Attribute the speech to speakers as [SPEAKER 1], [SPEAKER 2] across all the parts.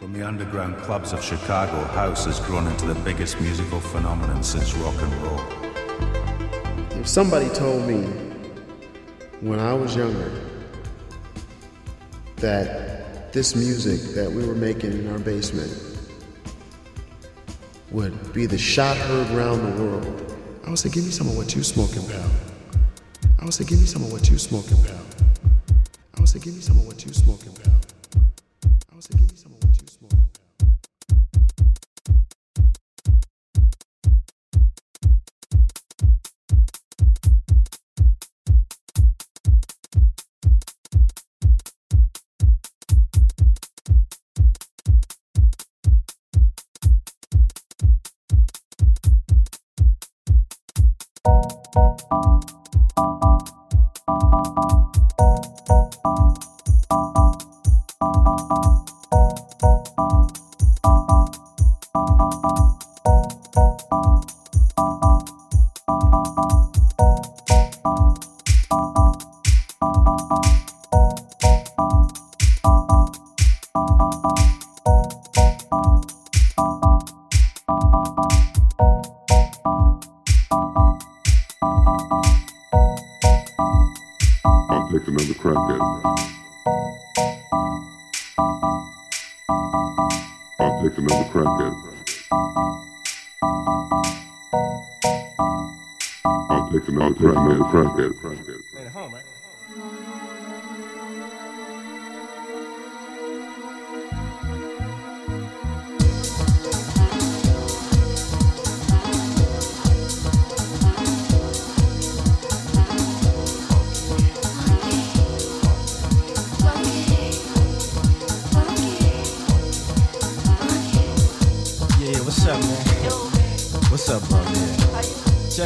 [SPEAKER 1] From the underground clubs of Chicago, house has grown into the biggest musical phenomenon since rock and roll.
[SPEAKER 2] If somebody told me when I was younger that this music that we were making in our basement would be the shot heard around the world, I would say, give me some of what you smoking, pal. I would say, give me some of what you smoking, pal. I would say, give me some of what you smoking, pal.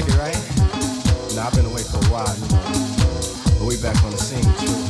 [SPEAKER 3] It,
[SPEAKER 4] right? Nah, I've been away for a while, you know. But we back on the scene, true,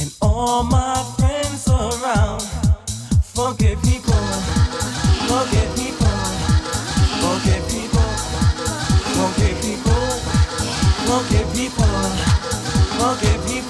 [SPEAKER 5] And all my friends around. Funky people, funky people, funky people, funky people, funky people, funky people,